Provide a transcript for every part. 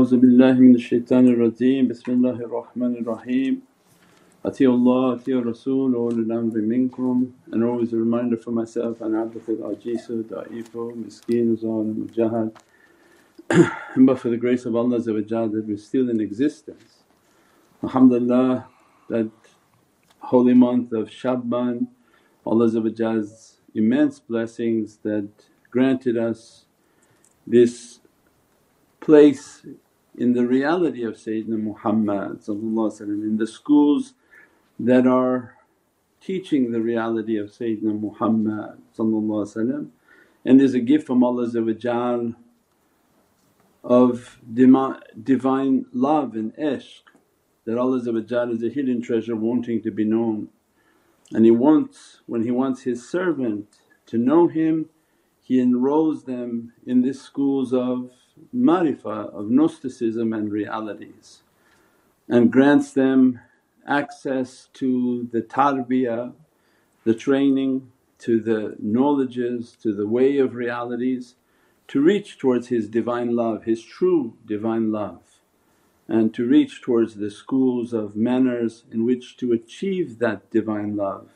أعوذ بالله من الشيطان الرجيم بسم الله الرحمن الرحيم أطيعوا الله أطيعوا الرسول وأولي الأمر منكم and always a reminder for myself أنا عبدك العجيز ضعيف مسكين ظالم jahad but for the grace of Allah that we're still in existence. Alhamdulillah that holy month of Sha'ban Allah's immense blessings that granted us this place in the reality of Sayyidina Muhammad in the schools that are teaching the reality of Sayyidina Muhammad and is a gift from Allah of divine love and ishq that Allah is a hidden treasure wanting to be known. And He wants, when He wants His servant to know Him, He enrolls them in these schools of marifah, of Gnosticism and realities and grants them access to the tarbiyah, the training, to the knowledges, to the way of realities to reach towards His Divine love, His true Divine love and to reach towards the schools of manners in which to achieve that Divine love.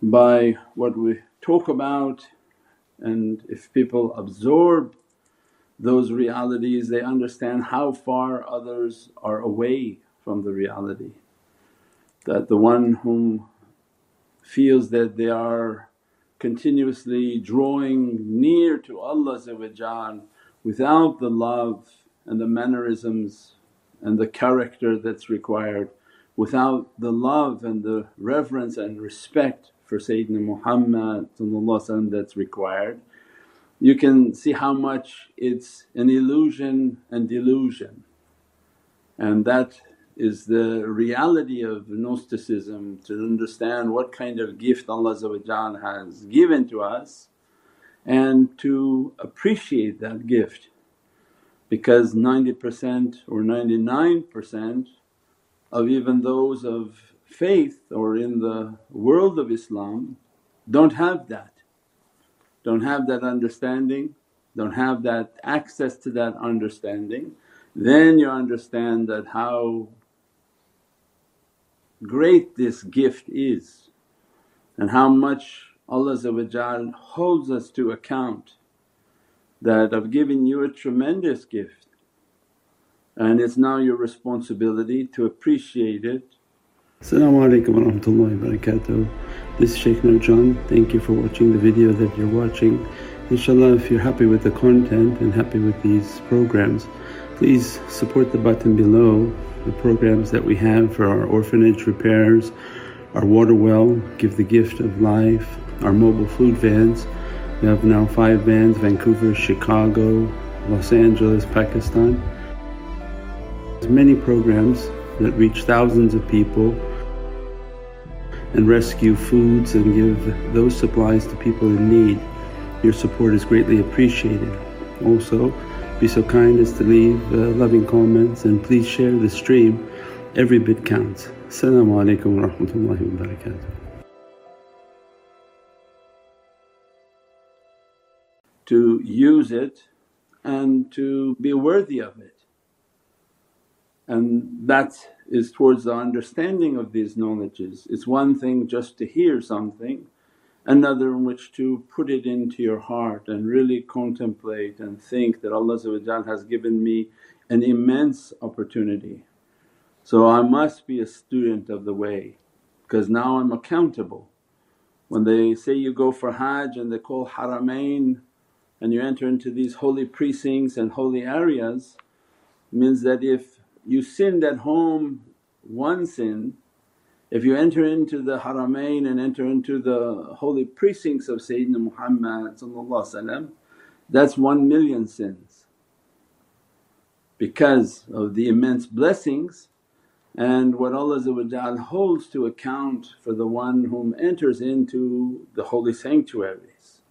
By what we talk about and if people absorb those realities they understand how far others are away from the reality. That the one whom feels that they are continuously drawing near to Allah without the love and the mannerisms and the character that's required, without the love and the reverence and respect for Sayyidina Muhammad that's required, you can see how much it's an illusion and delusion. And that is the reality of Gnosticism to understand what kind of gift Allah has given to us and to appreciate that gift because 90% or 99% of even those of faith or in the world of Islam don't have that, don't have that understanding, don't have that access to that understanding. Then you understand that how great this gift is and how much Allah holds us to account that I've given you a tremendous gift and it's now your responsibility to appreciate it. Assalamu alaikum wa rahmatullahi wa barakatuh. This is Shaykh Nurjan. Thank you for watching the video that you're watching. Inshallah if you're happy with the content and happy with these programs please support the button below the programs that we have for our orphanage repairs, our water well, Give the Gift of Life, our mobile food vans. We have now five vans Vancouver, Chicago, Los Angeles, Pakistan. There's many programs that reach thousands of people and rescue foods and give those supplies to people in need. Your support is greatly appreciated. Also, be so kind as to leave uh, loving comments and please share the stream, every bit counts. Assalamu alaikum wa rahmatullahi wa barakatuh. To use it and to be worthy of it. And that is towards the understanding of these knowledges. It's one thing just to hear something another in which to put it into your heart and really contemplate and think that Allah has given me an immense opportunity. So I must be a student of the way because now I'm accountable. When they say you go for Hajj and they call Haramain and you enter into these holy precincts and holy areas means that if you sinned at home one sin if you enter into the haramain and enter into the holy precincts of Sayyidina Muhammad that's one million sins because of the immense blessings and what Allah holds to account for the one whom enters into the holy sanctuaries.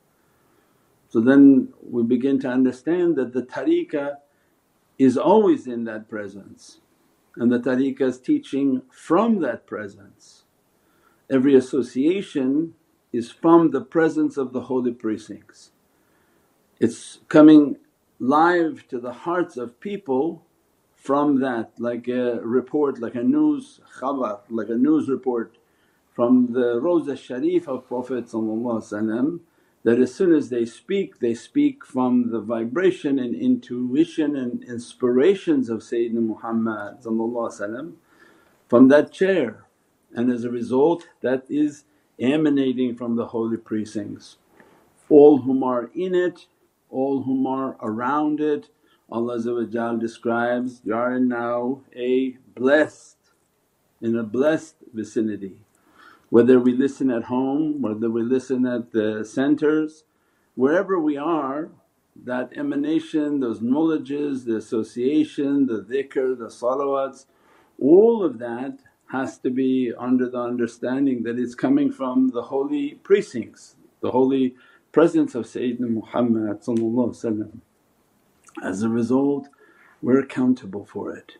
So then we begin to understand that the tariqah is always in that presence and the tariqah is teaching from that presence. Every association is from the presence of the holy precincts. It's coming live to the hearts of people from that like a report, like a news khabar, like a news report from the Rawza Sharif of Prophet that as soon as they speak they speak from the vibration and intuition and inspirations of Sayyidina Muhammad from that chair and as a result that is emanating from the holy precincts. All whom are in it, all whom are around it Allah describes, you are now a blessed in a blessed vicinity. Whether we listen at home, whether we listen at the centres, wherever we are that emanation, those knowledges, the association, the dhikr, the salawats, all of that has to be under the understanding that it's coming from the holy precincts, the holy presence of Sayyidina Muhammad As a result we're accountable for it.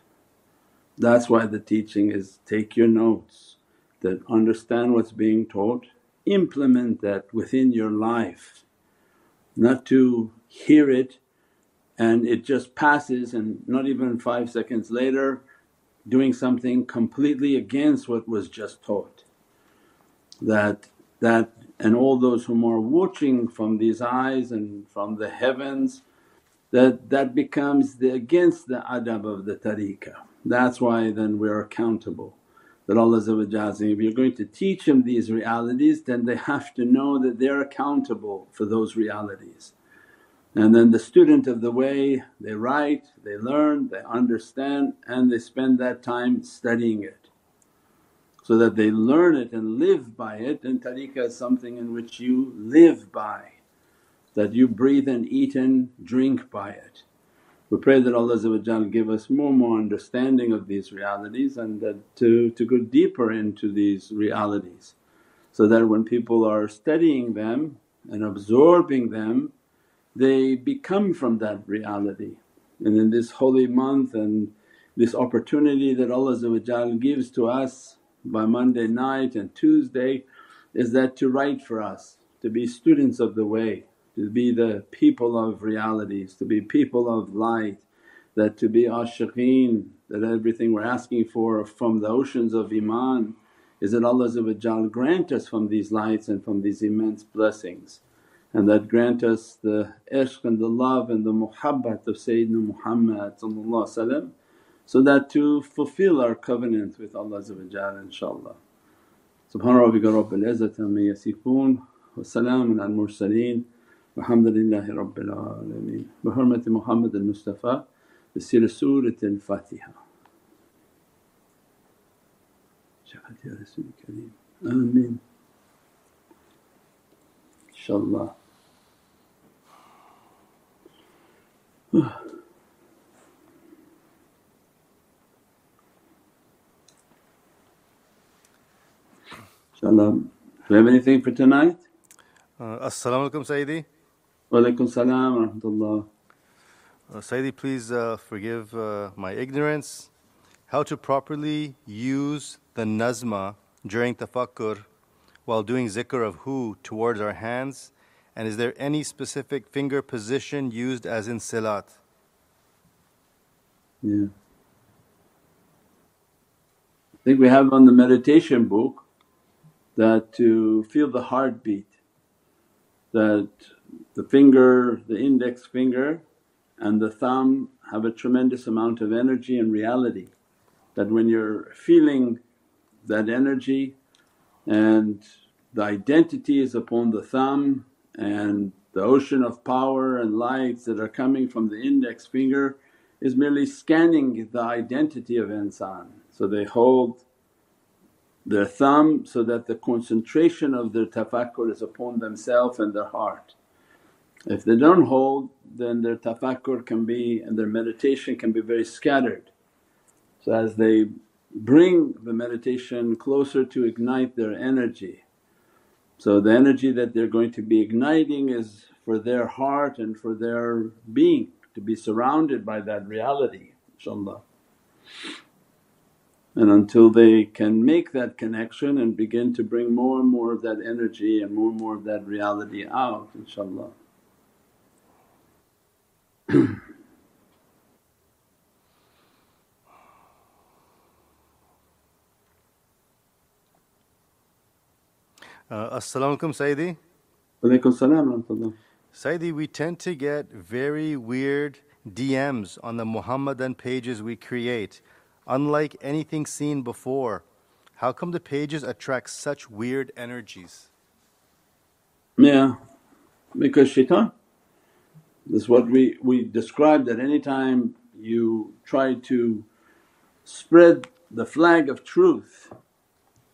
That's why the teaching is take your notes that understand what's being taught, implement that within your life, not to hear it and it just passes and not even five seconds later doing something completely against what was just taught. That, that and all those whom are watching from these eyes and from the heavens that that becomes the against the adab of the tariqah. That's why then we're accountable that Allah saying, if you're going to teach them these realities then they have to know that they're accountable for those realities. And then the student of the way they write, they learn, they understand and they spend that time studying it so that they learn it and live by it and tariqah is something in which you live by that you breathe and eat and drink by it. We pray that Allah give us more and more understanding of these realities and that to, to go deeper into these realities so that when people are studying them and absorbing them they become from that reality. And in this holy month and this opportunity that Allah gives to us by Monday night and Tuesday is that to write for us, to be students of the way, to be the people of realities, to be people of light, that to be ashiqeen, that everything we're asking for from the oceans of iman is that Allah grant us from these lights and from these immense blessings and that grant us the ishq and the love and the muhabbat of Sayyidina Muhammad so that to fulfill our covenant with Allah inshaAllah. Subhana rabbika rabbil izzati amma yasifoon wa salaamun al mursaleen walhamdulillahi rabbil alameen. Bi hurmati Muhammad al Mustafa bi siri Surat al Fatiha. Shafat ya Rasul Kareem, Ameen. InshaAllah. Inshallah. Do we have anything for tonight? Uh, As-salamu alaykum Sayyidi. Wa alaykum salam wa rahmatullah. Uh, Sayyidi, please uh, forgive uh, my ignorance. How to properly use the nazma during tafakkur while doing zikr of hu towards our hands and is there any specific finger position used as in salat? Yeah. I think we have on the meditation book that to feel the heartbeat that the finger, the index finger and the thumb have a tremendous amount of energy and reality that when you're feeling that energy and the identity is upon the thumb and the ocean of power and lights that are coming from the index finger is merely scanning the identity of insan. So they hold their thumb so that the concentration of their tafakkur is upon themselves and their heart. If they don't hold then their tafakkur can be and their meditation can be very scattered. So as they bring the meditation closer to ignite their energy. So the energy that they're going to be igniting is for their heart and for their being to be surrounded by that reality inshaAllah and until they can make that connection and begin to bring more and more of that energy and more and more of that reality out inshaAllah. Uh, Assalamu alaikum, Sayyidi. Alaikum salam, Sayyidi. we tend to get very weird DMs on the Muhammadan pages we create, unlike anything seen before. How come the pages attract such weird energies? Yeah, because shaitan. This is what we, we described that anytime you try to spread the flag of truth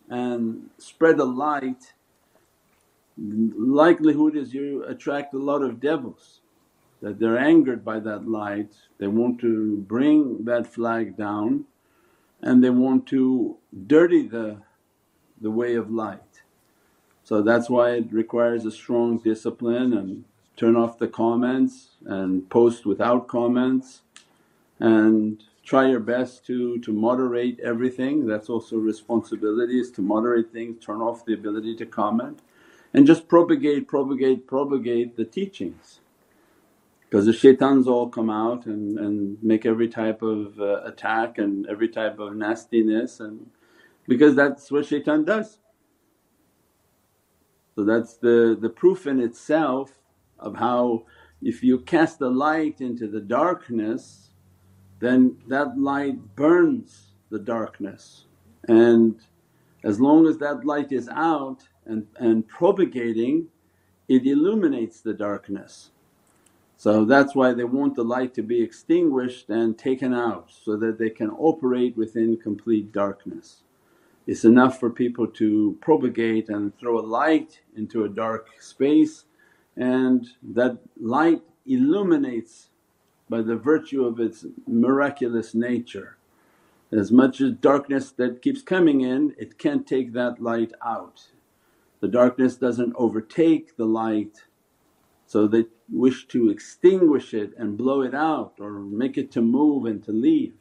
and spread a light, likelihood is you attract a lot of devils that they're angered by that light, they want to bring that flag down and they want to dirty the, the way of light. So that's why it requires a strong discipline and turn off the comments and post without comments and try your best to, to moderate everything. That's also responsibility is to moderate things, turn off the ability to comment and just propagate, propagate, propagate the teachings. Because the shaitans all come out and, and make every type of uh, attack and every type of nastiness and because that's what shaitan does. So that's the, the proof in itself of how if you cast the light into the darkness then that light burns the darkness and as long as that light is out and, and propagating it illuminates the darkness. So that's why they want the light to be extinguished and taken out so that they can operate within complete darkness. It's enough for people to propagate and throw a light into a dark space and that light illuminates by the virtue of its miraculous nature. As much as darkness that keeps coming in it can't take that light out. The darkness doesn't overtake the light so they wish to extinguish it and blow it out or make it to move and to leave.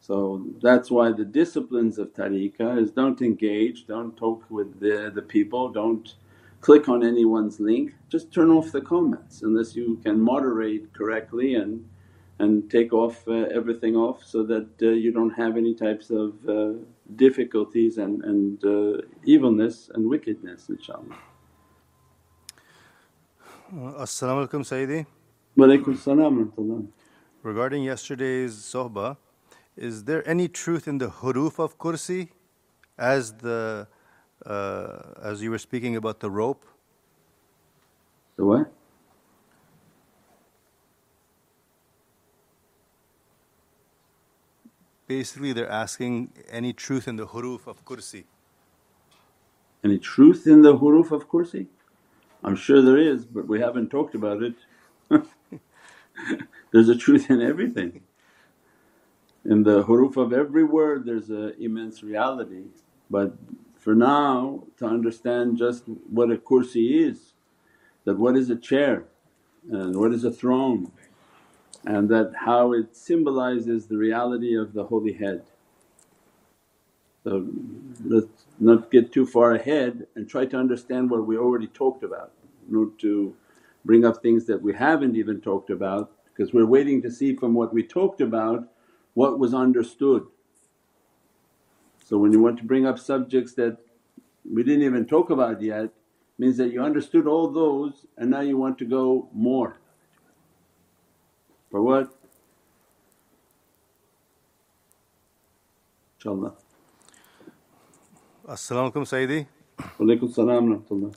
So that's why the disciplines of tariqah is don't engage, don't talk with the, the people, don't click on anyone's link, just turn off the comments unless you can moderate correctly and and take off uh, everything off so that uh, you don't have any types of uh, difficulties and, and uh, evilness and wickedness inshaAllah. Uh, As-salamu alaykum Sayyidi. Walaikum salam. Regarding yesterday's sohbah, is there any truth in the huruf of kursi as the uh, as you were speaking about the rope? The what? Basically they're asking any truth in the huruf of kursi. Any truth in the huruf of kursi? I'm sure there is but we haven't talked about it. there's a truth in everything. In the huruf of every word there's an immense reality but for now to understand just what a kursi is, that what is a chair and what is a throne and that how it symbolizes the reality of the holy head. So let's not get too far ahead and try to understand what we already talked about, not to bring up things that we haven't even talked about because we're waiting to see from what we talked about what was understood. So when you want to bring up subjects that we didn't even talk about yet means that you understood all those and now you want to go more. For what? InshaAllah. As-salamu alaykum Sayyidi. Walaikum salam rahmatullah.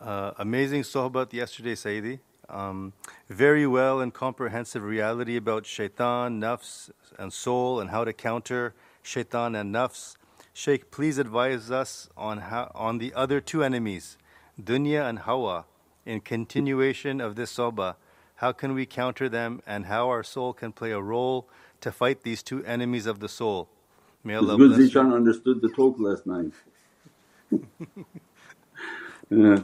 Uh, amazing sohbat yesterday Sayyidi. Um, very well and comprehensive reality about shaitan, nafs and soul and how to counter shaitan and nafs. Shaykh please advise us on how, on the other two enemies, dunya and hawa in continuation of this sohbah. How can we counter them and how our soul can play a role to fight these two enemies of the soul? May It's Allah good bless you. Zishan understood the talk last night. yeah.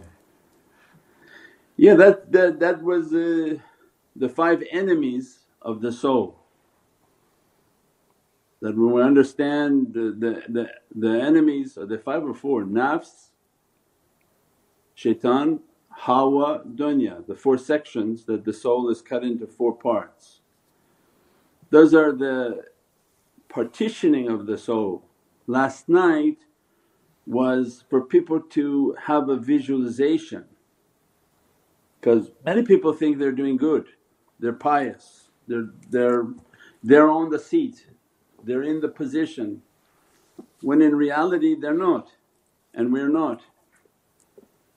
yeah, that, that, that was uh, the five enemies of the soul. That when we understand the, the, the, the enemies are the five or four nafs, shaitan, hawa, dunya, the four sections that the soul is cut into four parts. Those are the partitioning of the soul. Last night was for people to have a visualization because many people think they're doing good, they're pious, they're, they're, they're on the seat, they're in the position when in reality they're not and we're not.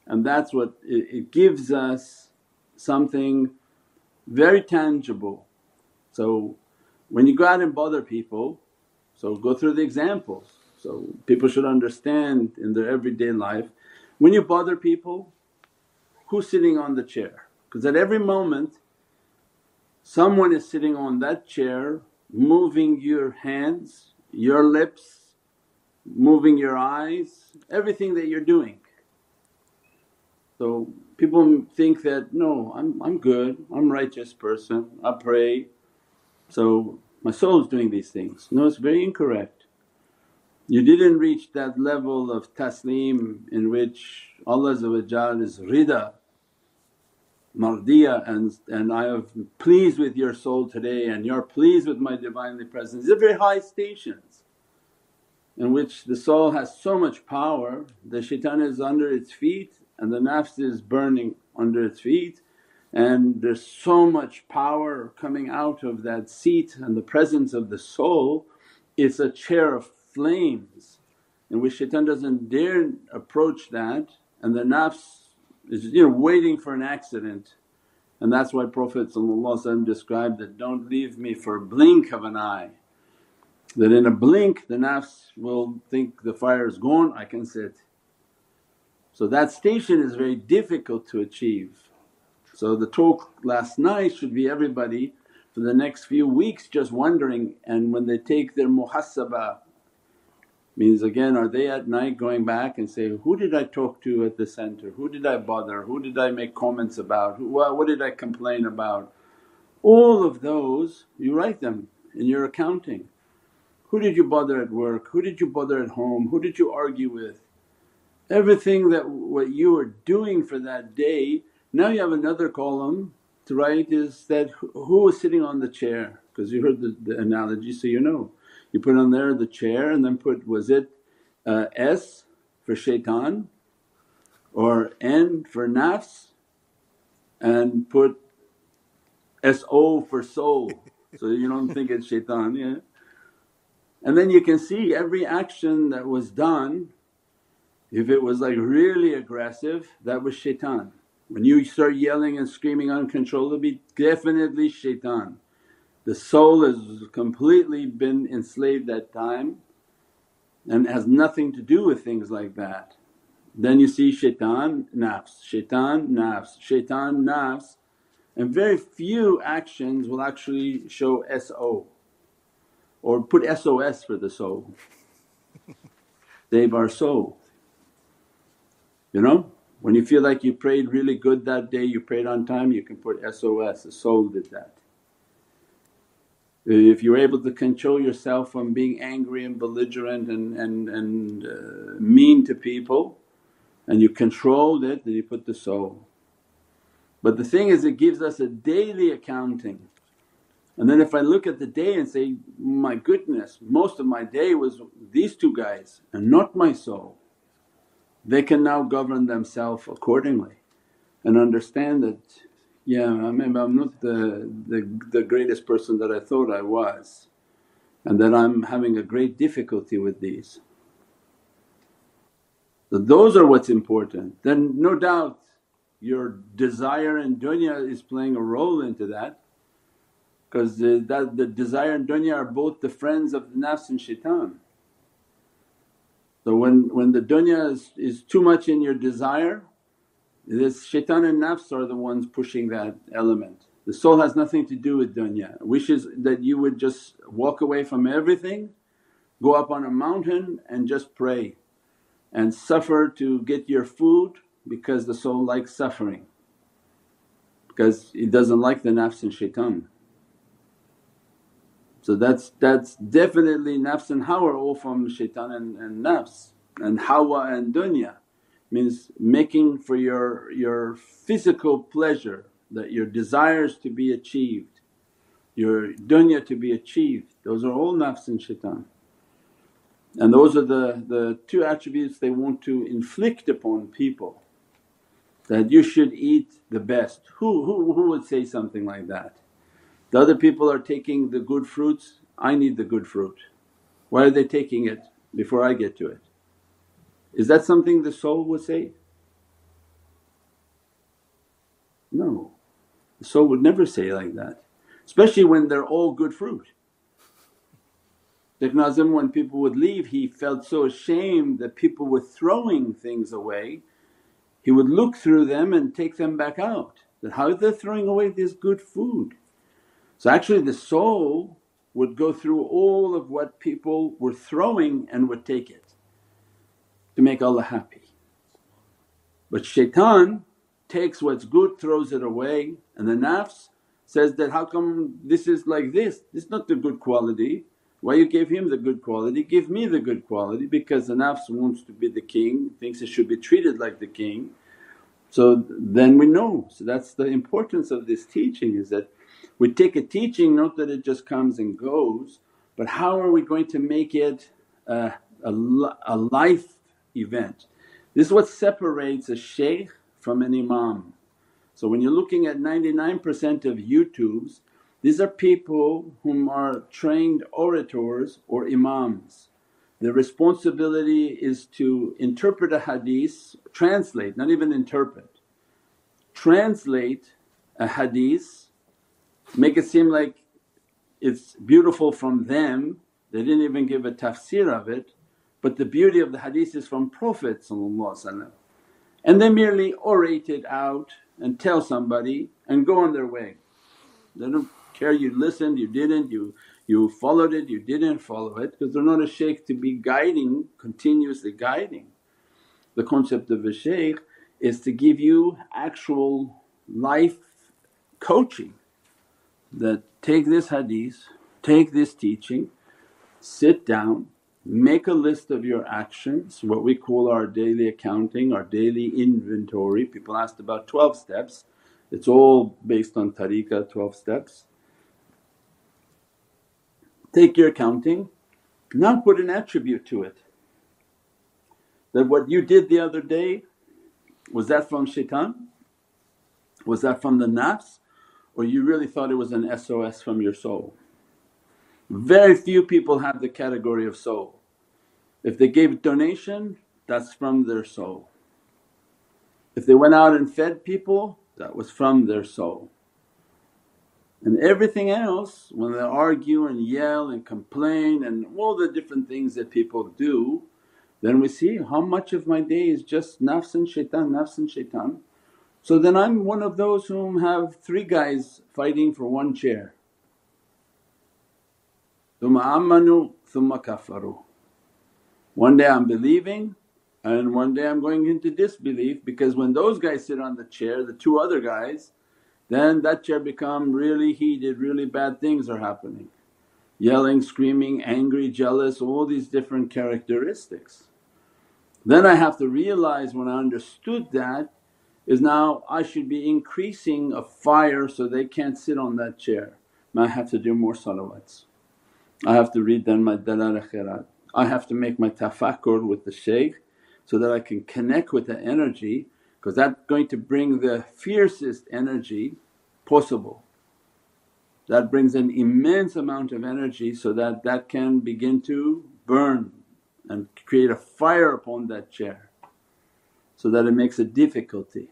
And that's what it, it gives us something very tangible. So when you go out and bother people, so go through the examples. So people should understand in their everyday life, when you bother people, who's sitting on the chair? Because at every moment someone is sitting on that chair moving your hands, your lips, moving your eyes, everything that you're doing. So people think that, no I'm, I'm good, I'm righteous person, I pray so my soul is doing these things. No it's very incorrect. You didn't reach that level of taslim in which Allah is rida, mardiya and, and I am pleased with your soul today and you're pleased with my Divinely Presence. These are very high stations in which the soul has so much power, the shaitan is under its feet and the nafs is burning under its feet and there's so much power coming out of that seat and the presence of the soul. It's a chair of flames in which shaitan doesn't dare approach that and the nafs is you know waiting for an accident and that's why Prophet described that, don't leave me for a blink of an eye that in a blink the nafs will think the fire is gone I can sit. So that station is very difficult to achieve. So the talk last night should be everybody for the next few weeks just wondering and when they take their muhasabah means again are they at night going back and say, who did I talk to at the center, who did I bother, who did I make comments about, who, what, did I complain about? All of those you write them in your accounting. Who did you bother at work, who did you bother at home, who did you argue with? Everything that what you are doing for that day now you have another column to write is that who was sitting on the chair because you heard the, the, analogy so you know. You put on there the chair and then put was it uh, S for shaitan or N for nafs and put SO for soul so you don't think it's shaitan, yeah. And then you can see every action that was done if it was like really aggressive that was shaitan. When you start yelling and screaming uncontrollably definitely shaitan. The soul has completely been enslaved that time and has nothing to do with things like that. Then you see shaitan, nafs, shaitan, nafs, shaitan, nafs and very few actions will actually show SO or put SOS for the soul, save our soul. You know? When you feel like you prayed really good that day, you prayed on time, you can put SOS, the soul did that. If you're able to control yourself from being angry and belligerent and, and, and uh, mean to people and you controlled it then you put the soul. But the thing is it gives us a daily accounting and then if I look at the day and say, my goodness most of my day was these two guys and not my soul they can now govern themselves accordingly and understand that yeah, I mean I'm not the, the, the greatest person that I thought I was and that I'm having a great difficulty with these. So those are what's important. Then no doubt your desire and dunya is playing a role into that because the, that, the desire and dunya are both the friends of the nafs and shaitan. So when, when the dunya is, is too much in your desire this shaitan and nafs are the ones pushing that element. The soul has nothing to do with dunya, wishes that you would just walk away from everything, go up on a mountain and just pray and suffer to get your food because the soul likes suffering because it doesn't like the nafs and shaitan. So that's that's definitely nafs and hawa all from shaitan and, and nafs and hawa and dunya means making for your, your physical pleasure that your desires to be achieved, your dunya to be achieved those are all nafs and shaitan. And those are the, the two attributes they want to inflict upon people that you should eat the best. Who, who, who would say something like that? The other people are taking the good fruits, I need the good fruit. Why are they taking it before I get to it? Is that something the soul would say? No, the soul would never say like that, especially when they're all good fruit. Shaykh Nazim when people would leave he felt so ashamed that people were throwing things away, he would look through them and take them back out that how they're throwing away this good food. So actually the soul would go through all of what people were throwing and would take it to make Allah happy. But shaitan takes what's good, throws it away and the nafs says that, how come this is like this, this is not the good quality. Why you gave him the good quality, give me the good quality because the nafs wants to be the king, thinks it should be treated like the king. So then we know, so that's the importance of this teaching is that we take a teaching, not that it just comes and goes, but how are we going to make it uh, a, a, a life event. This is what separates a shaykh from an imam. So when you're looking at 99% of YouTubes, these are people whom are trained orators or imams. The responsibility is to interpret a hadith, translate, not even interpret, translate a hadith, make it seem like it's beautiful from them, they didn't even give a tafsir of it but the beauty of the hadith is from Prophet and they merely orate it out and tell somebody and go on their way. They don't care you listened, you didn't, you, you followed it, you didn't follow it because they're not a shaykh to be guiding, continuously guiding. The concept of a shaykh is to give you actual life coaching that take this hadith, take this teaching, sit down make a list of your actions, what we call our daily accounting, our daily inventory. People asked about 12 steps, it's all based on tariqah 12 steps. Take your accounting, now put an attribute to it that what you did the other day was that from shaitan? Was that from the nafs or you really thought it was an SOS from your soul? Very few people have the category of soul. If they gave donation that's from their soul. If they went out and fed people that was from their soul. And everything else when they argue and yell and complain and all the different things that people do then we see how much of my day is just nafs and shaitan, nafs and shaitan. So then I'm one of those whom have three guys fighting for one chair. Thumma amanu thumma kafaru. One day I'm believing and one day I'm going into disbelief because when those guys sit on the chair, the two other guys, then that chair become really heated, really bad things are happening. Yelling, screaming, angry, jealous, all these different characteristics. Then I have to realize when I understood that is now I should be increasing a fire so they can't sit on that chair. I have to do more salawats. I have to read then my dalal khairat. I have to make my tafakkur with the shaykh so that I can connect with the energy because that's going to bring the fiercest energy possible. That brings an immense amount of energy so that that can begin to burn and create a fire upon that chair so that it makes a difficulty.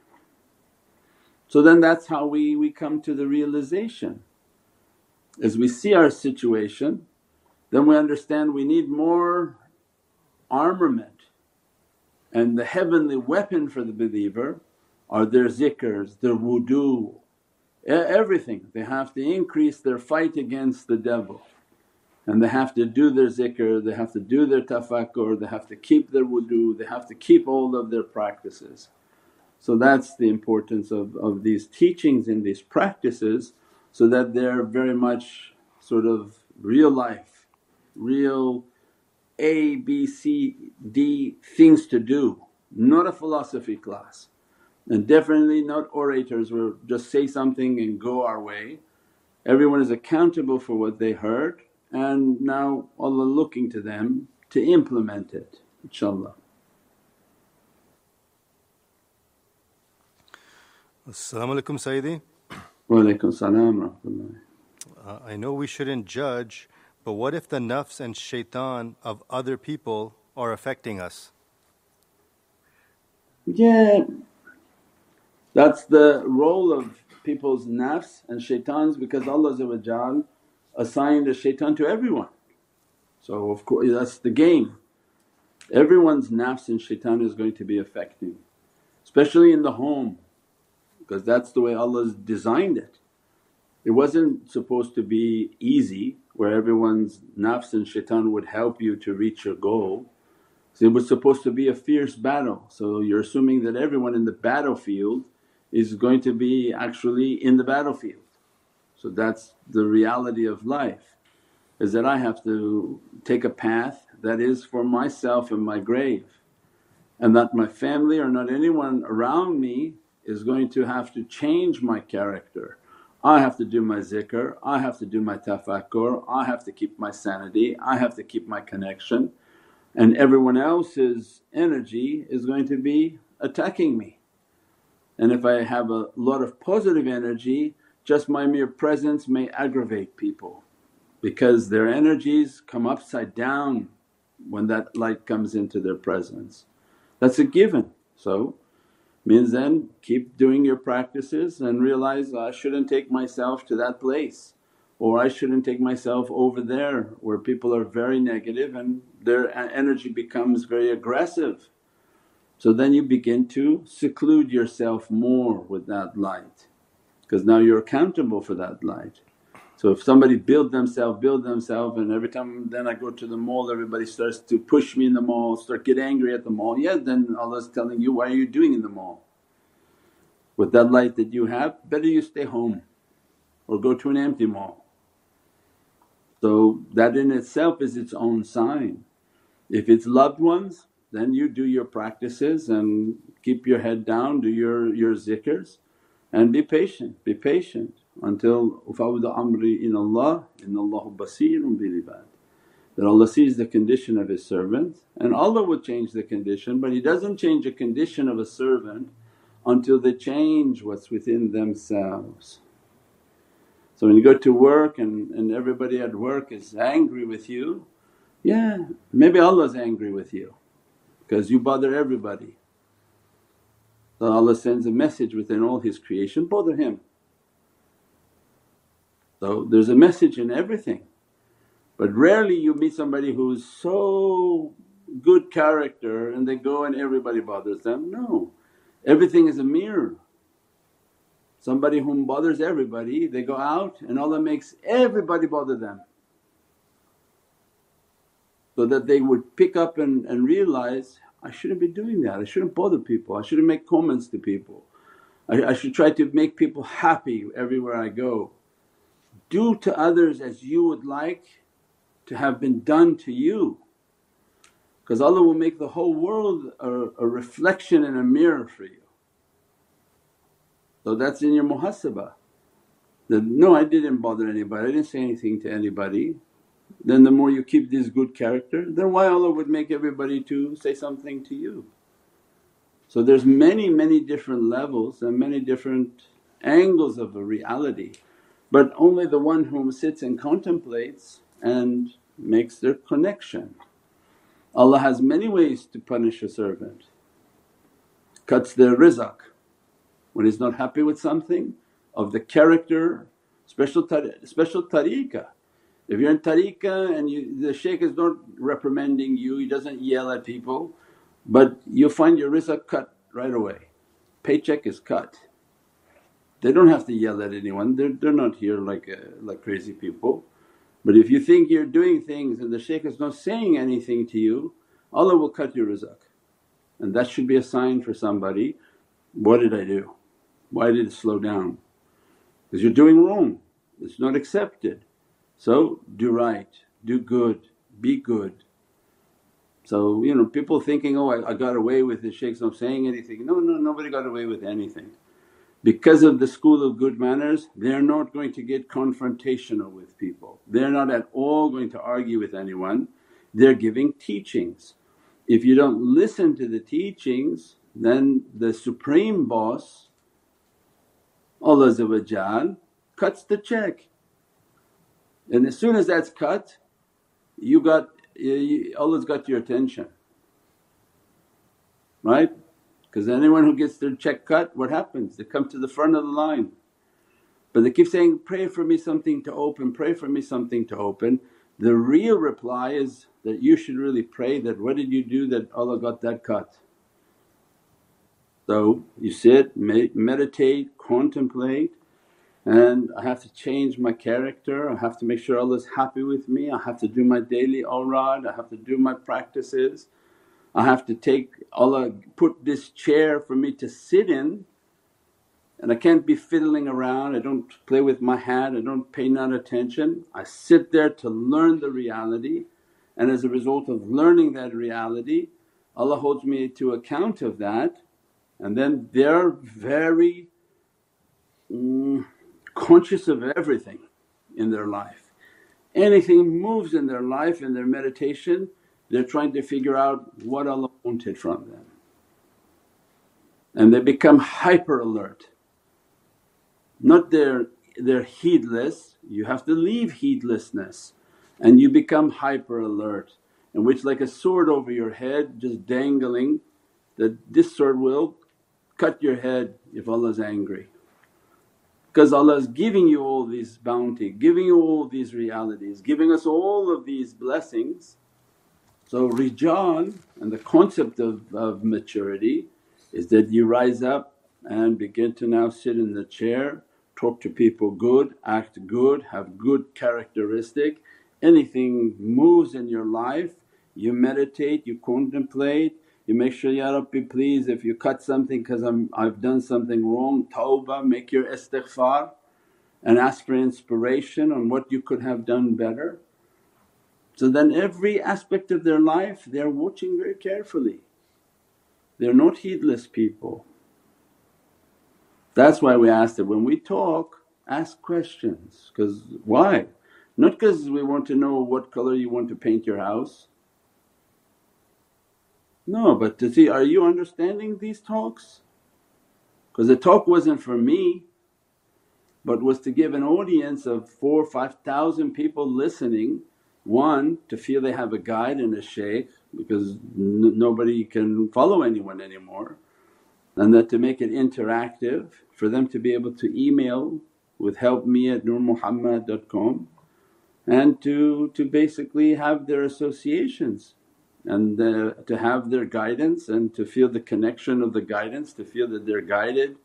So then that's how we, we come to the realization. As we see our situation then we understand we need more armament and the heavenly weapon for the believer are their zikrs, their wudu, everything. They have to increase their fight against the devil and they have to do their zikr, they have to do their tafakkur, they have to keep their wudu, they have to keep all of their practices. So that's the importance of, of these teachings and these practices so that they're very much sort of real life real A, B, C, D things to do, not a philosophy class. And definitely not orators where just say something and go our way. Everyone is accountable for what they heard and now Allah looking to them to implement it inshaAllah. As-salamu alaykum Sayyidi. Wa alaykum salam uh, I know we shouldn't judge, but what if the nafs and shaitan of other people are affecting us? Yeah, that's the role of people's nafs and shaitans because Allah assigned a shaitan to everyone. So of course that's the game. Everyone's nafs and shaitan is going to be affecting, especially in the home because that's the way Allah's designed it. It wasn't supposed to be easy where everyone's nafs and shaitan would help you to reach your goal. So it was supposed to be a fierce battle. So you're assuming that everyone in the battlefield is going to be actually in the battlefield. So that's the reality of life is that I have to take a path that is for myself and my grave and that my family or not anyone around me is going to have to change my character. I have to do my zikr, I have to do my tafakkur, I have to keep my sanity, I have to keep my connection and everyone else's energy is going to be attacking me. And if I have a lot of positive energy just my mere presence may aggravate people because their energies come upside down when that light comes into their presence. That's a given. So means then keep doing your practices and realize I shouldn't take myself to that place or I shouldn't take myself over there where people are very negative and their energy becomes very aggressive. So then you begin to seclude yourself more with that light because now you're accountable for that light. So if somebody build themselves, build themselves and every time then I go to the mall everybody starts to push me in the mall, start get angry at the mall, yeah then Allah's telling you, why are you doing in the mall? With that light that you have better you stay home or go to an empty mall. So that in itself is its own sign. If it's loved ones then you do your practices and keep your head down, do your, your zikrs and be patient, be patient until ufawwidu amri in Allah innallahu basirun bil ibad that Allah sees the condition of His servant and Allah will change the condition but He doesn't change the condition of a servant until they change what's within themselves. So when you go to work and, and everybody at work is angry with you, yeah maybe Allah's angry with you because you bother everybody. So Allah sends a message within all His creation, bother Him. So there's a message in everything but rarely you meet somebody who's so good character and they go and everybody bothers them. No, everything is a mirror. Somebody whom bothers everybody, they go out and Allah makes everybody bother them. So that they would pick up and, and realize, I shouldn't be doing that, I shouldn't bother people, I shouldn't make comments to people. I, I should try to make people happy everywhere I go do to others as you would like to have been done to you because Allah will make the whole world a, a, reflection and a mirror for you. So that's in your muhasabah that, no I didn't bother anybody, I didn't say anything to anybody. Then the more you keep this good character then why Allah would make everybody to say something to you. So there's many many different levels and many different angles of a reality but only the one whom sits and contemplates and makes their connection. Allah has many ways to punish a servant, cuts their rizq when he's not happy with something of the character, special, special tariqah. If you're in tariqah and you, the shaykh is not reprimanding you, he doesn't yell at people but you find your rizq cut right away, paycheck is cut they don't have to yell at anyone, they're, they're not here like, uh, like crazy people. But if you think you're doing things and the shaykh is not saying anything to you, Allah will cut your rizq. And that should be a sign for somebody, what did I do? Why did it slow down? Because you're doing wrong, it's not accepted. So do right, do good, be good. So you know people thinking, oh I, I got away with the shaykh's not saying anything. No, no, nobody got away with anything. Because of the school of good manners they're not going to get confrontational with people, they're not at all going to argue with anyone. they're giving teachings. If you don't listen to the teachings then the supreme boss Allah cuts the check and as soon as that's cut you got Allah's got your attention right? Because anyone who gets their check cut what happens? They come to the front of the line. But they keep saying, pray for me something to open, pray for me something to open. The real reply is that you should really pray that, what did you do that Allah got that cut? So you sit, meditate, contemplate and I have to change my character, I have to make sure Allah's happy with me, I have to do my daily awrad, I have to do my practices. I have to take Allah put this chair for me to sit in and I can't be fiddling around, I don't play with my hat, I don't pay none attention. I sit there to learn the reality and as a result of learning that reality Allah holds me to account of that and then they're very mm, conscious of everything in their life. Anything moves in their life in their meditation they're trying to figure out what Allah wanted from them and they become hyper alert. Not they're, they're heedless, you have to leave heedlessness and you become hyper alert in which like a sword over your head just dangling that this sword will cut your head if Allah's angry. Because Allah is giving you all these bounty, giving you all these realities, giving us all of these blessings. So rijal and the concept of, of maturity is that you rise up and begin to now sit in the chair, talk to people good, act good, have good characteristic. Anything moves in your life, you meditate, you contemplate, you make sure, Ya Rabbi please if you cut something because I've done something wrong, tawbah, make your istighfar and ask for inspiration on what you could have done better. So then every aspect of their life they're watching very carefully. They're not heedless people. That's why we ask that when we talk ask questions because why? Not because we want to know what colour you want to paint your house. No, but to see are you understanding these talks? Because the talk wasn't for me but was to give an audience of four or five thousand people listening one, to feel they have a guide and a shaykh because nobody can follow anyone anymore and that to make it interactive for them to be able to email with help me at nurmuhammad.com and to, to basically have their associations and uh, to have their guidance and to feel the connection of the guidance, to feel that they're guided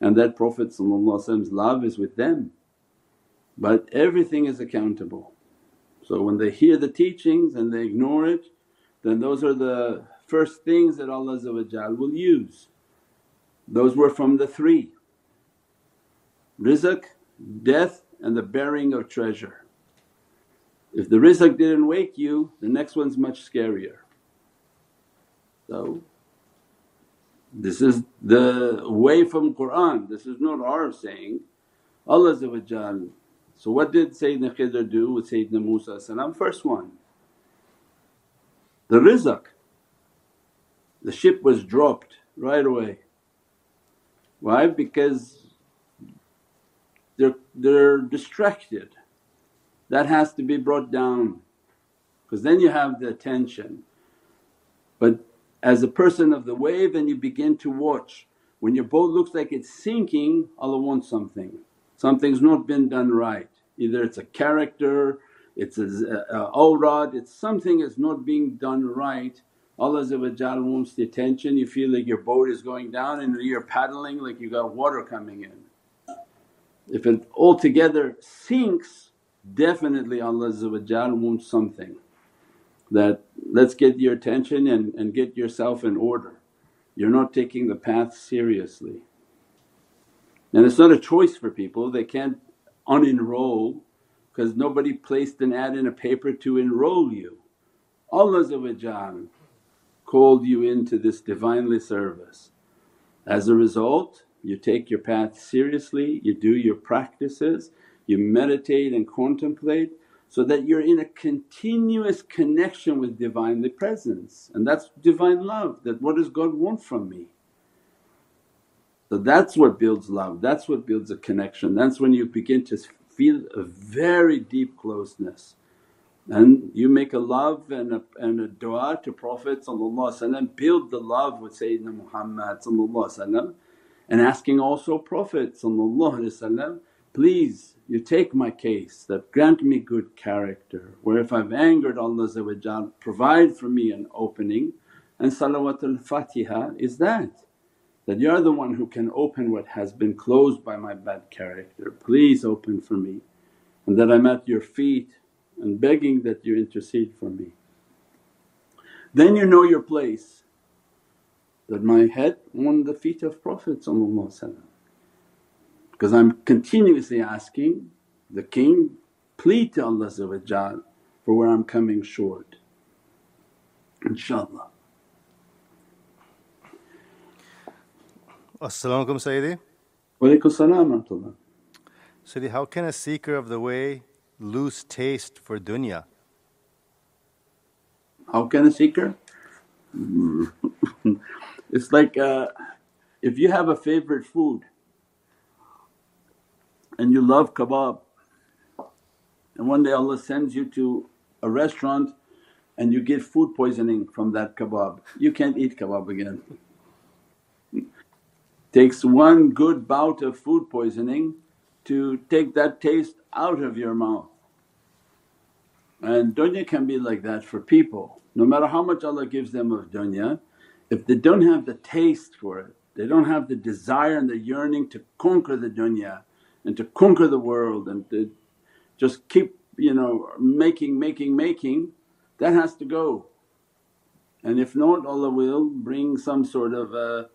and that Prophet's love is with them. But everything is accountable. So when they hear the teachings and they ignore it then those are the first things that Allah will use. Those were from the three rizq, death and the bearing of treasure. If the rizq didn't wake you the next one's much scarier. So this is the way from Qur'an, this is not our saying. Allah so what did Sayyidina Khidr do with Sayyidina Musa First one, the rizq. The ship was dropped right away. Why? Because they're, they're distracted. That has to be brought down because then you have the attention. But as a person of the wave then you begin to watch. When your boat looks like it's sinking Allah wants something something's not been done right. Either it's a character, it's a, a awrad, it's something is not being done right. Allah wants the attention, you feel like your boat is going down and you're paddling like you got water coming in. If it altogether sinks definitely Allah wants something that, let's get your attention and, and get yourself in order. You're not taking the path seriously. And it's not a choice for people, they can't unenroll because nobody placed an ad in a paper to enroll you. Allah called you into this Divinely service. As a result you take your path seriously, you do your practices, you meditate and contemplate so that you're in a continuous connection with Divinely Presence and that's Divine love that what does God want from me? So that's what builds love, that's what builds a connection, that's when you begin to feel a very deep closeness. And you make a love and a, and a dua to Prophet build the love with Sayyidina Muhammad and asking also Prophet please you take my case that grant me good character where if I've angered Allah provide for me an opening. And Salawatul Fatiha is that that you're the one who can open what has been closed by my bad character, please open for me and that I'm at your feet and begging that you intercede for me. Then you know your place that my head on the feet of Prophet because I'm continuously asking the King, plead to Allah for where I'm coming short, inshaAllah. As-salamu alaykum Sayyidi. Walaykum salam Sayyidi, how can a seeker of the way lose taste for dunya? How can a seeker? it's like uh, if you have a favorite food and you love kebab and one day Allah sends you to a restaurant and you get food poisoning from that kebab, you can't eat kebab again. Takes one good bout of food poisoning to take that taste out of your mouth. And dunya can be like that for people. No matter how much Allah gives them of dunya, if they don't have the taste for it, they don't have the desire and the yearning to conquer the dunya and to conquer the world and to just keep you know making, making, making, that has to go. And if not Allah will bring some sort of a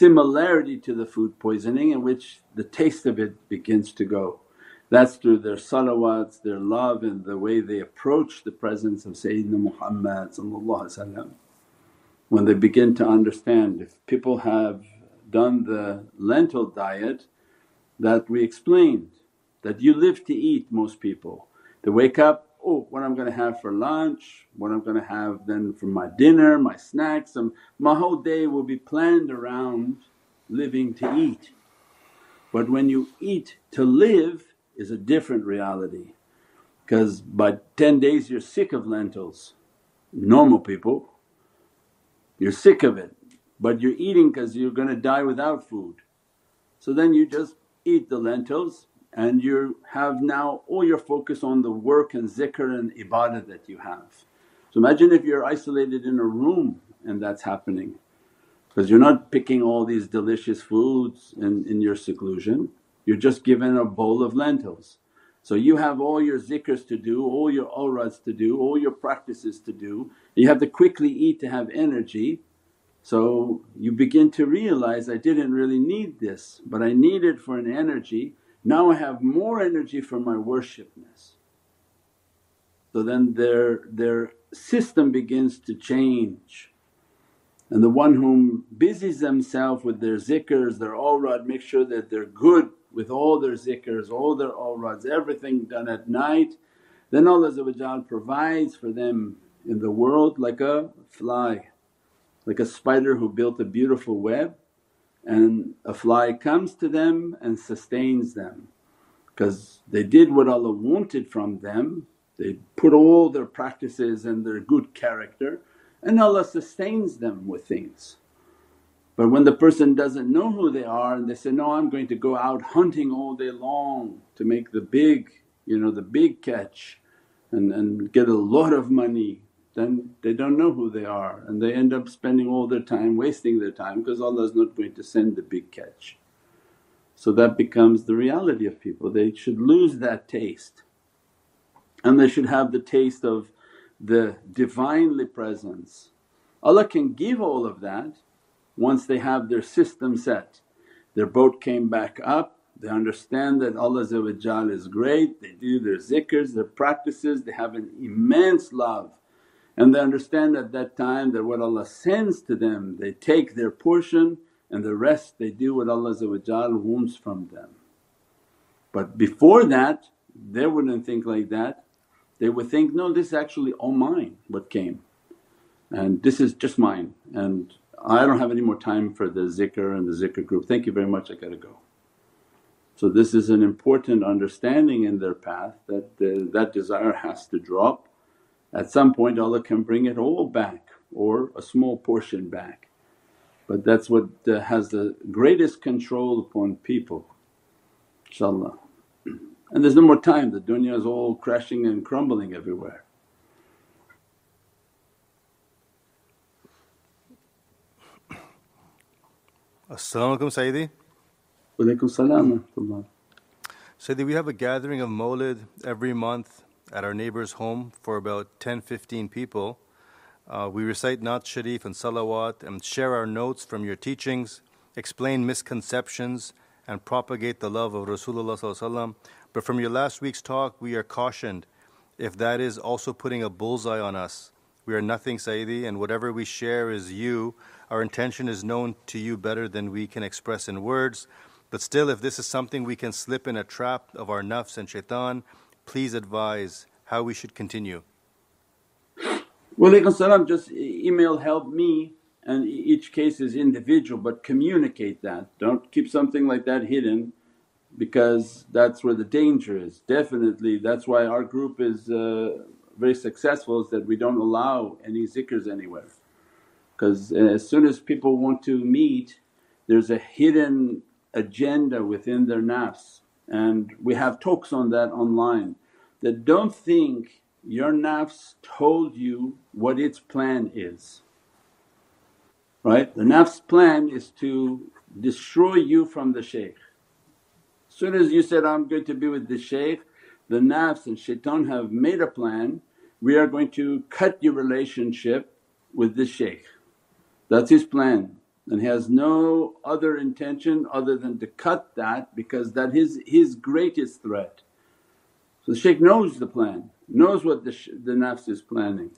similarity to the food poisoning in which the taste of it begins to go. That's through their salawats, their love and the way they approach the presence of Sayyidina Muhammad When they begin to understand if people have done the lentil diet that we explained that you live to eat most people. They wake up oh what I'm to have for lunch, what I'm to have then for my dinner, my snacks, and my whole day will be planned around living to eat. But when you eat to live is a different reality because by 10 days you're sick of lentils, normal people you're sick of it but you're eating because you're going to die without food. So then you just eat the lentils and you have now all your focus on the work and zikr and ibadah that you have. So imagine if you're isolated in a room and that's happening because you're not picking all these delicious foods in, in your seclusion, you're just given a bowl of lentils. So you have all your zikrs to do, all your awrads to do, all your practices to do, you have to quickly eat to have energy. So you begin to realize, I didn't really need this but I need it for an energy now I have more energy for my worshipness. So then their, their system begins to change. And the one whom busies themselves with their zikrs, their awrad, make sure that they're good with all their zikrs, all their awrads, everything done at night, then Allah provides for them in the world like a fly, like a spider who built a beautiful web and a fly comes to them and sustains them because they did what Allah wanted from them, they put all their practices and their good character and Allah sustains them with things. But when the person doesn't know who they are and they say, no I'm going to go out hunting all day long to make the big you know the big catch and, and get a lot of money then they don't know who they are and they end up spending all their time wasting their time because Allah is not going to send the big catch. So that becomes the reality of people, they should lose that taste and they should have the taste of the Divinely Presence. Allah can give all of that once they have their system set. Their boat came back up, they understand that Allah is great, they do their zikrs, their practices, they have an immense love and they understand at that time that what Allah sends to them they take their portion and the rest they do what Allah wants from them. But before that they wouldn't think like that. They would think, no this is actually all mine what came and this is just mine and I don't have any more time for the zikr and the zikr group, thank you very much I gotta go. So this is an important understanding in their path that the, that desire has to drop. At some point Allah can bring it all back or a small portion back but that's what uh, has the greatest control upon people inshaAllah. And there's no more time, the dunya is all crashing and crumbling everywhere. As-salamu alaykum Sayyidi. Walaykum salam Sayyidi, we have a gathering of Mawlid every month at our neighbor's home for about 10 15 people. Uh, we recite Naat Sharif and Salawat and share our notes from your teachings, explain misconceptions, and propagate the love of Rasulullah. But from your last week's talk, we are cautioned if that is also putting a bullseye on us. We are nothing, Sayyidi, and whatever we share is you. Our intention is known to you better than we can express in words. But still, if this is something we can slip in a trap of our nafs and shaitan, please advise how we should continue. Walaikum salam, just email help me and each case is individual but communicate that. Don't keep something like that hidden because that's where the danger is. Definitely that's why our group is uh, very successful is that we don't allow any zikrs anywhere because as soon as people want to meet there's a hidden agenda within their nafs and we have talks on that online that don't think your nafs told you what its plan is. Right? The nafs plan is to destroy you from the shaykh. As soon as you said, I'm going to be with the shaykh, the nafs and shaitan have made a plan, we are going to cut your relationship with the shaykh. That's his plan and he has no other intention other than to cut that because that is his greatest threat. The shaykh knows the plan knows what the, the nafs is planning.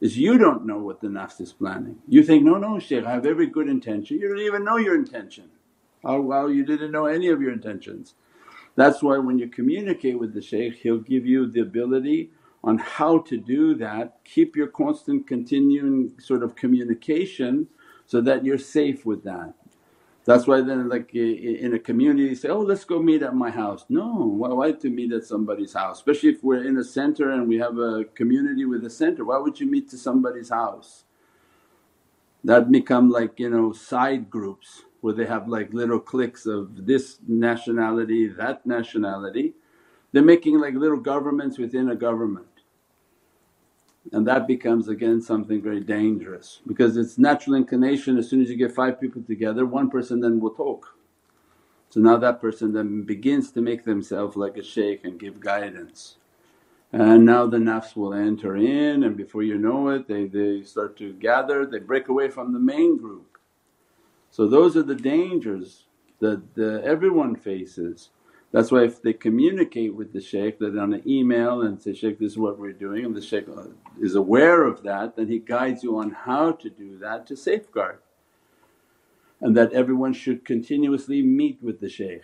Is you don't know what the nafs is planning. You think, no, no shaykh I have every good intention, you don't even know your intention. Oh well you didn't know any of your intentions. That's why when you communicate with the shaykh he'll give you the ability on how to do that, keep your constant continuing sort of communication so that you're safe with that. That's why then like in a community say, oh let's go meet at my house. No, why, why to meet at somebody's house? Especially if we're in a center and we have a community with a center, why would you meet to somebody's house? That become like you know side groups where they have like little cliques of this nationality, that nationality. They're making like little governments within a government and that becomes again something very dangerous because it's natural inclination as soon as you get five people together one person then will talk. So now that person then begins to make themselves like a shaykh and give guidance and now the nafs will enter in and before you know it they, they start to gather, they break away from the main group. So those are the dangers that the, everyone faces that's why if they communicate with the shaykh that on an email and say, Shaykh this is what we're doing and the shaykh uh, is aware of that then he guides you on how to do that to safeguard. And that everyone should continuously meet with the shaykh.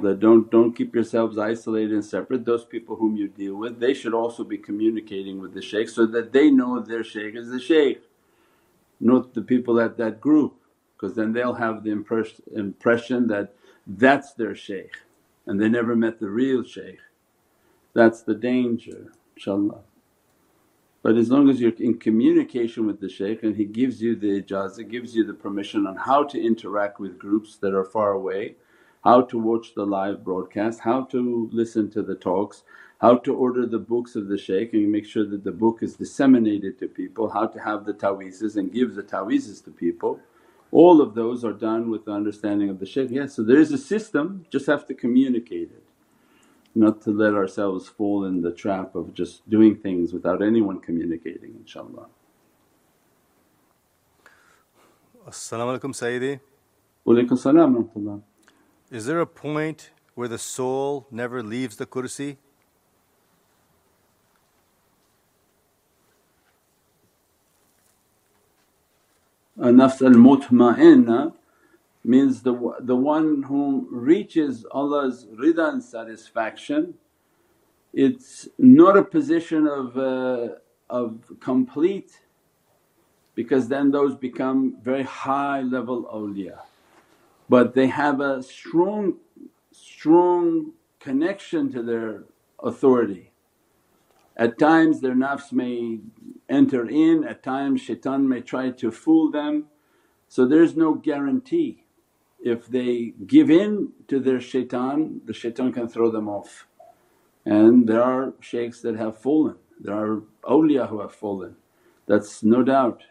That don't, don't keep yourselves isolated and separate, those people whom you deal with they should also be communicating with the shaykh so that they know their shaykh is the shaykh, not the people at that group because then they'll have the impression that that's their shaykh and they never met the real shaykh. That's the danger inshaAllah. But as long as you're in communication with the shaykh and he gives you the ijazah, gives you the permission on how to interact with groups that are far away, how to watch the live broadcast, how to listen to the talks, how to order the books of the shaykh and make sure that the book is disseminated to people, how to have the ta'weezes and give the ta'weezes to people. All of those are done with the understanding of the shaykh. Yes, so there is a system, just have to communicate it. Not to let ourselves fall in the trap of just doing things without anyone communicating inshaAllah. As-salamu alaykum Sayyidi. Walaykum salam Is there a point where the soul never leaves the kursi? Nafs al mutma'inna means the, the one who reaches Allah's rida and satisfaction it's not a position of, uh, of complete because then those become very high level awliya. But they have a strong, strong connection to their authority. At times their nafs may enter in, at times shaitan may try to fool them. So there's no guarantee. If they give in to their shaitan, the shaitan can throw them off. And there are shaykhs that have fallen, there are awliya who have fallen, that's no doubt.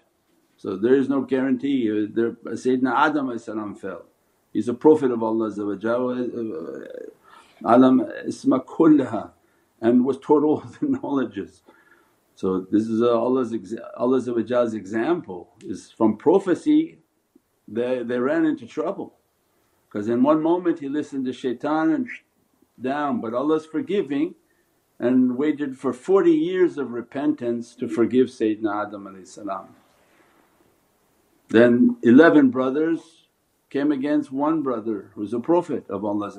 So there is no guarantee. Uh, there, Sayyidina Adam fell, he's a Prophet of Allah uh, alam isma kullaha and was taught all the knowledges. So this is uh, Allah's, Allah's example is from prophecy they, they ran into trouble. Because in one moment he listened to shaitan and down but Allah's forgiving and waited for 40 years of repentance to forgive Sayyidina Adam Then 11 brothers came against one brother who's a Prophet of Allah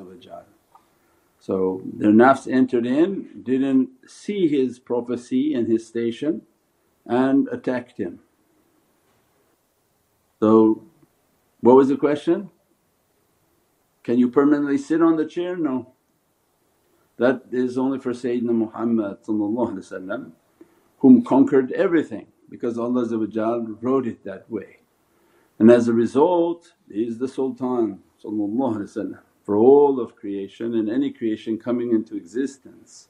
So their nafs entered in, didn't see his prophecy and his station and attacked him. So what was the question? Can you permanently sit on the chair? No. That is only for Sayyidina Muhammad whom conquered everything because Allah wrote it that way. And as a result he is the Sultan for all of creation and any creation coming into existence.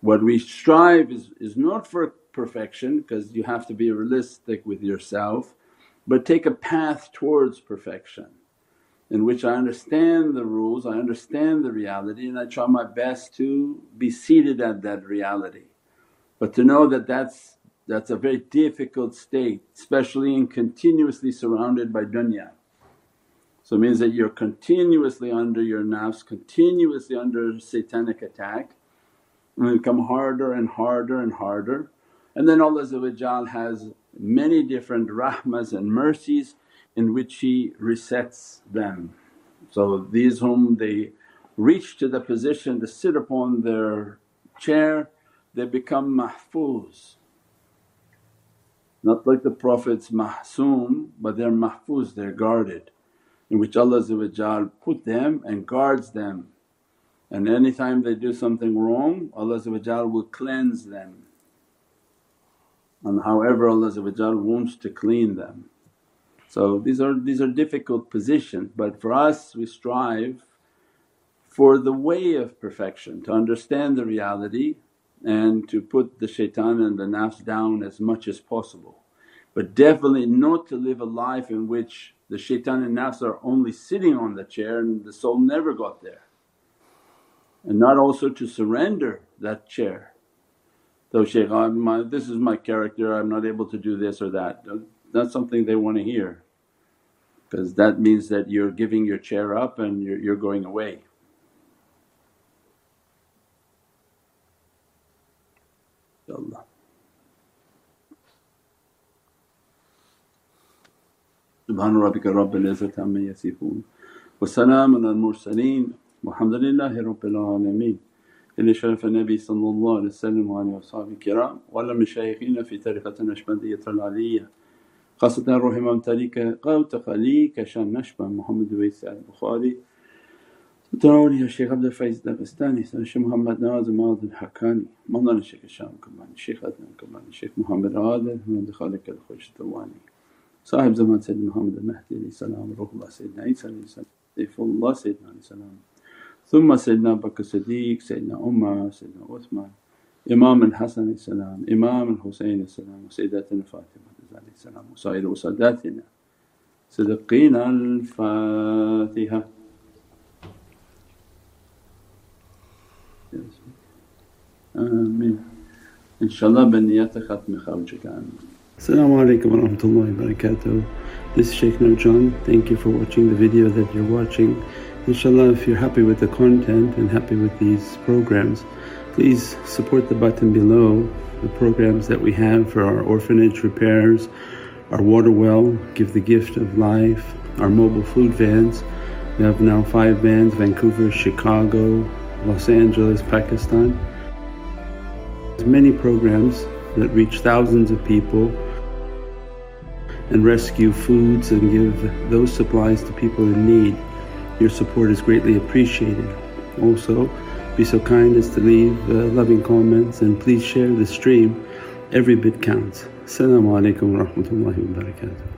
What we strive is, is not for perfection because you have to be realistic with yourself but take a path towards perfection in which I understand the rules, I understand the reality and I try my best to be seated at that reality. But to know that that's, that's a very difficult state especially in continuously surrounded by dunya. So it means that you're continuously under your nafs, continuously under satanic attack and become harder and harder and harder. And then Allah has many different rahmas and mercies in which He resets them. So these whom they reach to the position to sit upon their chair they become mahfuz. Not like the Prophet's mahsoom but they're mahfuz, they're guarded in which Allah put them and guards them and anytime they do something wrong Allah will cleanse them and however Allah wants to clean them. So these are, these are difficult positions but for us we strive for the way of perfection to understand the reality and to put the shaitan and the nafs down as much as possible. But definitely not to live a life in which the shaitan and nafs are only sitting on the chair and the soul never got there. And not also to surrender that chair. So, Shaykh, my, this is my character, I'm not able to do this or that. That's something they want to hear because that means that you're giving your chair up and you're, you're going away. سبحان ربك رب العزة عما يصفون. وسلام على المرسلين. والحمد لله رب العالمين. إلى شرف النبي صلى الله عليه وسلم وعلى وصحبه الكرام وعلى مشايخنا في طريقة النشبندية العلية خاصة روح إمام طريقة قوت خليك شان نشبة محمد ويس البخاري. تراولي الشيخ عبد الفايز الدغستاني الشيخ محمد ناظم عادل الحكاني. مولانا الشيخ الشام كماني الشيخ أدنان كماني الشيخ محمد عادل. محمد خالق الخوش الثواني صاحب زمان سيدنا محمد المهدي عليه السلام روح الله سيدنا عيسى عليه السلام سيف الله سيدنا عليه السلام. ثم سيدنا بكر الصديق سيدنا عمر سيدنا عثمان إمام الحسن السلام إمام الحسين السلام وسيداتنا فاطمة عليه السلام وسائر وساداتنا صدقينا الفاتحة. آمين. إن شاء الله بنيات ختم خوجك آمين. Assalamu alaikum wa rahmatullahi wa barakatuh. This is Shaykh Nurjan. Thank you for watching the video that you're watching. Inshallah if you're happy with the content and happy with these programs please support the button below the programs that we have for our orphanage repairs, our water well, give the gift of life, our mobile food vans. We have now five vans Vancouver, Chicago, Los Angeles, Pakistan. There's many programs that reach thousands of people and rescue foods and give those supplies to people in need. Your support is greatly appreciated. Also, be so kind as to leave uh, loving comments and please share the stream. Every bit counts. Assalamu alaikum wa barakatuh.